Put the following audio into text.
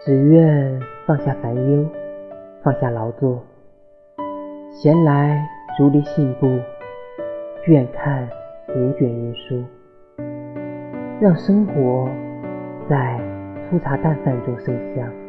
只愿放下烦忧，放下劳作，闲来竹篱信步，远看云卷云舒。让生活在粗茶淡饭中生香。